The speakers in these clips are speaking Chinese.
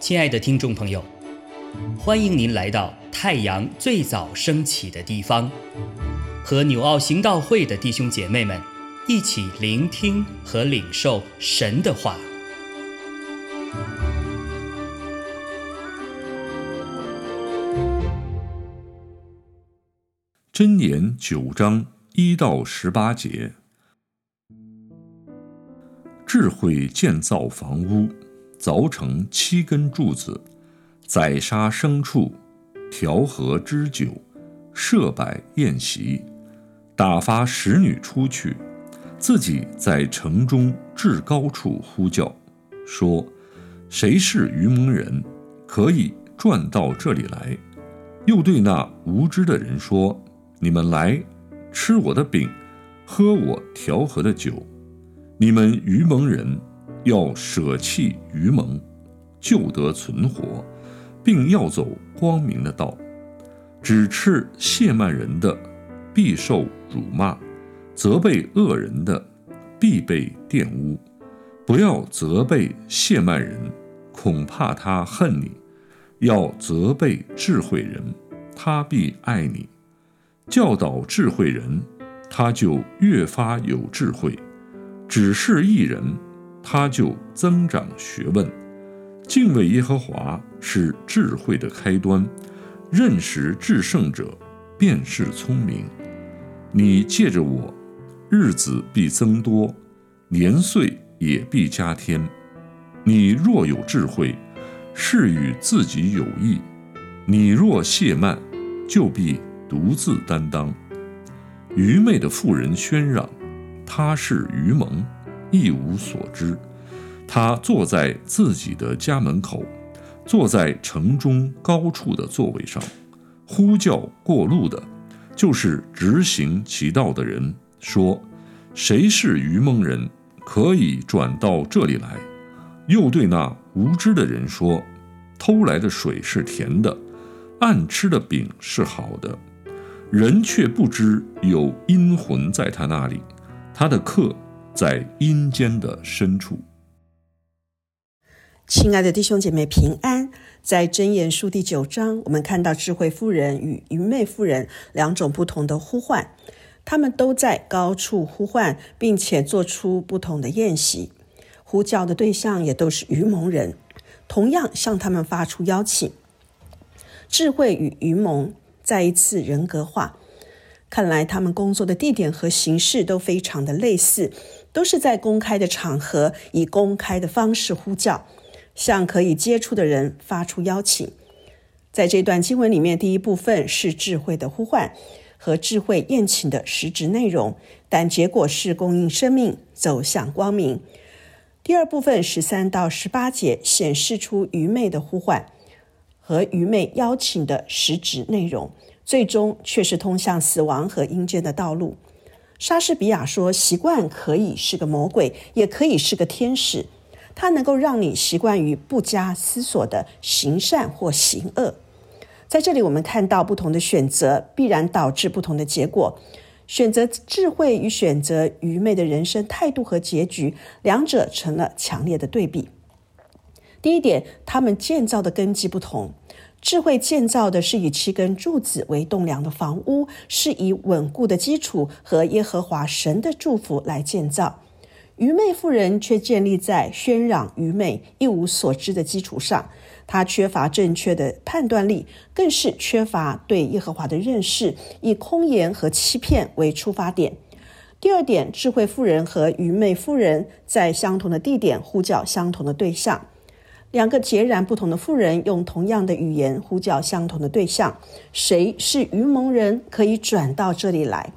亲爱的听众朋友，欢迎您来到太阳最早升起的地方，和纽奥行道会的弟兄姐妹们一起聆听和领受神的话。箴言九章一到十八节：智慧建造房屋。凿成七根柱子，宰杀牲畜，调和脂酒，设摆宴席，打发使女出去，自己在城中至高处呼叫，说：“谁是愚蒙人，可以转到这里来？”又对那无知的人说：“你们来，吃我的饼，喝我调和的酒。你们愚蒙人。”要舍弃愚蒙，就得存活，并要走光明的道。只斥亵慢人的，必受辱骂；责备恶人的，必被玷污。不要责备亵慢人，恐怕他恨你；要责备智慧人，他必爱你。教导智慧人，他就越发有智慧；只是一人。他就增长学问，敬畏耶和华是智慧的开端，认识至圣者便是聪明。你借着我，日子必增多，年岁也必加添。你若有智慧，是与自己有益；你若懈慢，就必独自担当。愚昧的妇人喧嚷，他是愚蒙。一无所知，他坐在自己的家门口，坐在城中高处的座位上，呼叫过路的，就是直行其道的人，说：“谁是愚蒙人，可以转到这里来？”又对那无知的人说：“偷来的水是甜的，暗吃的饼是好的，人却不知有阴魂在他那里，他的客。”在阴间的深处，亲爱的弟兄姐妹平安。在箴言书第九章，我们看到智慧妇人与愚昧妇人两种不同的呼唤，他们都在高处呼唤，并且做出不同的宴席，呼叫的对象也都是愚蒙人，同样向他们发出邀请。智慧与愚蒙再一次人格化。看来他们工作的地点和形式都非常的类似，都是在公开的场合以公开的方式呼叫，向可以接触的人发出邀请。在这段经文里面，第一部分是智慧的呼唤和智慧宴请的实质内容，但结果是供应生命走向光明。第二部分十三到十八节显示出愚昧的呼唤和愚昧邀请的实质内容。最终却是通向死亡和阴间的道路。莎士比亚说：“习惯可以是个魔鬼，也可以是个天使。它能够让你习惯于不加思索的行善或行恶。”在这里，我们看到不同的选择必然导致不同的结果。选择智慧与选择愚昧的人生态度和结局，两者成了强烈的对比。第一点，他们建造的根基不同。智慧建造的是以七根柱子为栋梁的房屋，是以稳固的基础和耶和华神的祝福来建造。愚昧妇人却建立在喧嚷愚昧、一无所知的基础上，她缺乏正确的判断力，更是缺乏对耶和华的认识，以空言和欺骗为出发点。第二点，智慧妇人和愚昧妇人在相同的地点呼叫相同的对象。两个截然不同的妇人用同样的语言呼叫相同的对象。谁是愚蒙人？可以转到这里来。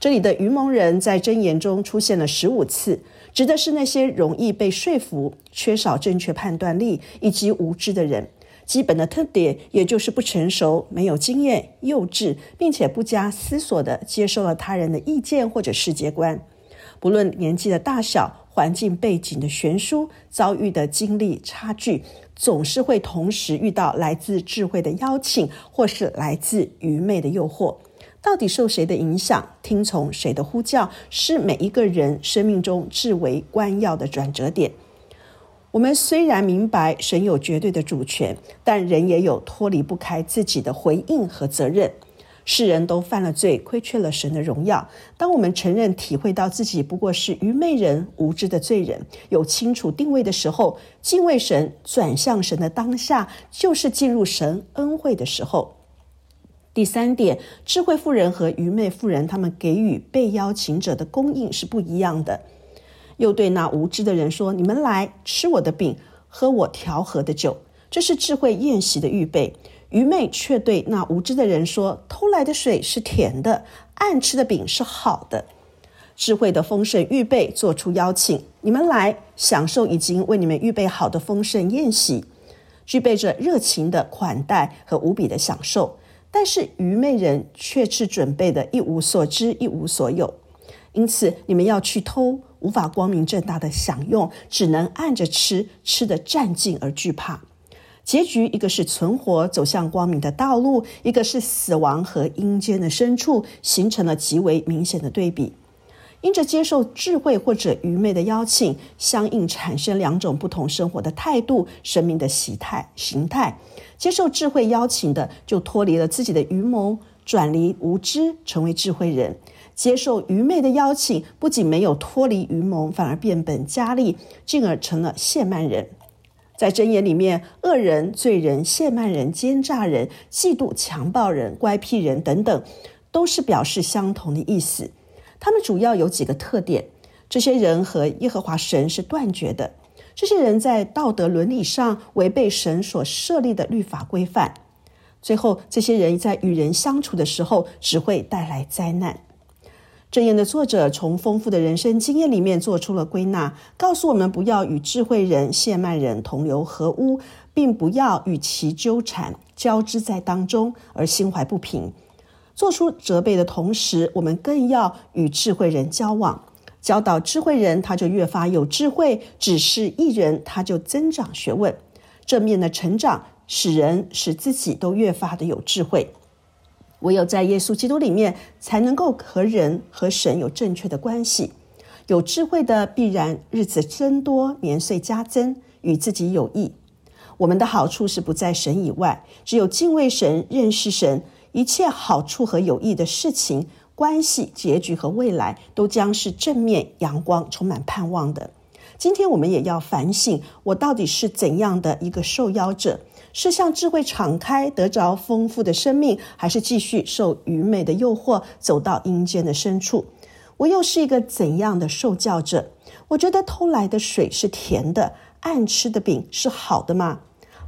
这里的愚蒙人在箴言中出现了十五次，指的是那些容易被说服、缺少正确判断力以及无知的人。基本的特点也就是不成熟、没有经验、幼稚，并且不加思索地接受了他人的意见或者世界观。不论年纪的大小。环境背景的悬殊，遭遇的经历差距，总是会同时遇到来自智慧的邀请，或是来自愚昧的诱惑。到底受谁的影响，听从谁的呼叫，是每一个人生命中至为关要的转折点。我们虽然明白神有绝对的主权，但人也有脱离不开自己的回应和责任。世人都犯了罪，亏缺了神的荣耀。当我们承认、体会到自己不过是愚昧人、无知的罪人，有清楚定位的时候，敬畏神、转向神的当下，就是进入神恩惠的时候。第三点，智慧妇人和愚昧妇人，他们给予被邀请者的供应是不一样的。又对那无知的人说：“你们来吃我的饼，喝我调和的酒，这是智慧宴席的预备。”愚昧却对那无知的人说：“偷来的水是甜的，暗吃的饼是好的。”智慧的丰盛预备做出邀请，你们来享受已经为你们预备好的丰盛宴席，具备着热情的款待和无比的享受。但是愚昧人却是准备的一无所知，一无所有。因此，你们要去偷，无法光明正大的享用，只能按着吃，吃的占尽而惧怕。结局，一个是存活走向光明的道路，一个是死亡和阴间的深处，形成了极为明显的对比。因着接受智慧或者愚昧的邀请，相应产生两种不同生活的态度、生命的形态。形态接受智慧邀请的，就脱离了自己的愚蒙，转离无知，成为智慧人；接受愚昧的邀请，不仅没有脱离愚蒙，反而变本加厉，进而成了亵慢人。在箴言里面，恶人、罪人、亵慢人、奸诈人、嫉妒、强暴人、乖僻人等等，都是表示相同的意思。他们主要有几个特点：这些人和耶和华神是断绝的；这些人在道德伦理上违背神所设立的律法规范；最后，这些人在与人相处的时候只会带来灾难。箴言的作者从丰富的人生经验里面做出了归纳，告诉我们不要与智慧人、谢曼人同流合污，并不要与其纠缠、交织在当中而心怀不平。做出责备的同时，我们更要与智慧人交往，教导智慧人，他就越发有智慧；指示一人，他就增长学问。正面的成长，使人使自己都越发的有智慧。唯有在耶稣基督里面，才能够和人和神有正确的关系。有智慧的必然日子增多，年岁加增，与自己有益。我们的好处是不在神以外，只有敬畏神、认识神，一切好处和有益的事情、关系、结局和未来，都将是正面、阳光、充满盼望的。今天我们也要反省，我到底是怎样的一个受邀者？是向智慧敞开，得着丰富的生命，还是继续受愚昧的诱惑，走到阴间的深处？我又是一个怎样的受教者？我觉得偷来的水是甜的，暗吃的饼是好的吗？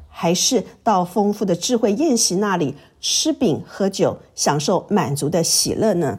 还是到丰富的智慧宴席那里吃饼喝酒，享受满足的喜乐呢？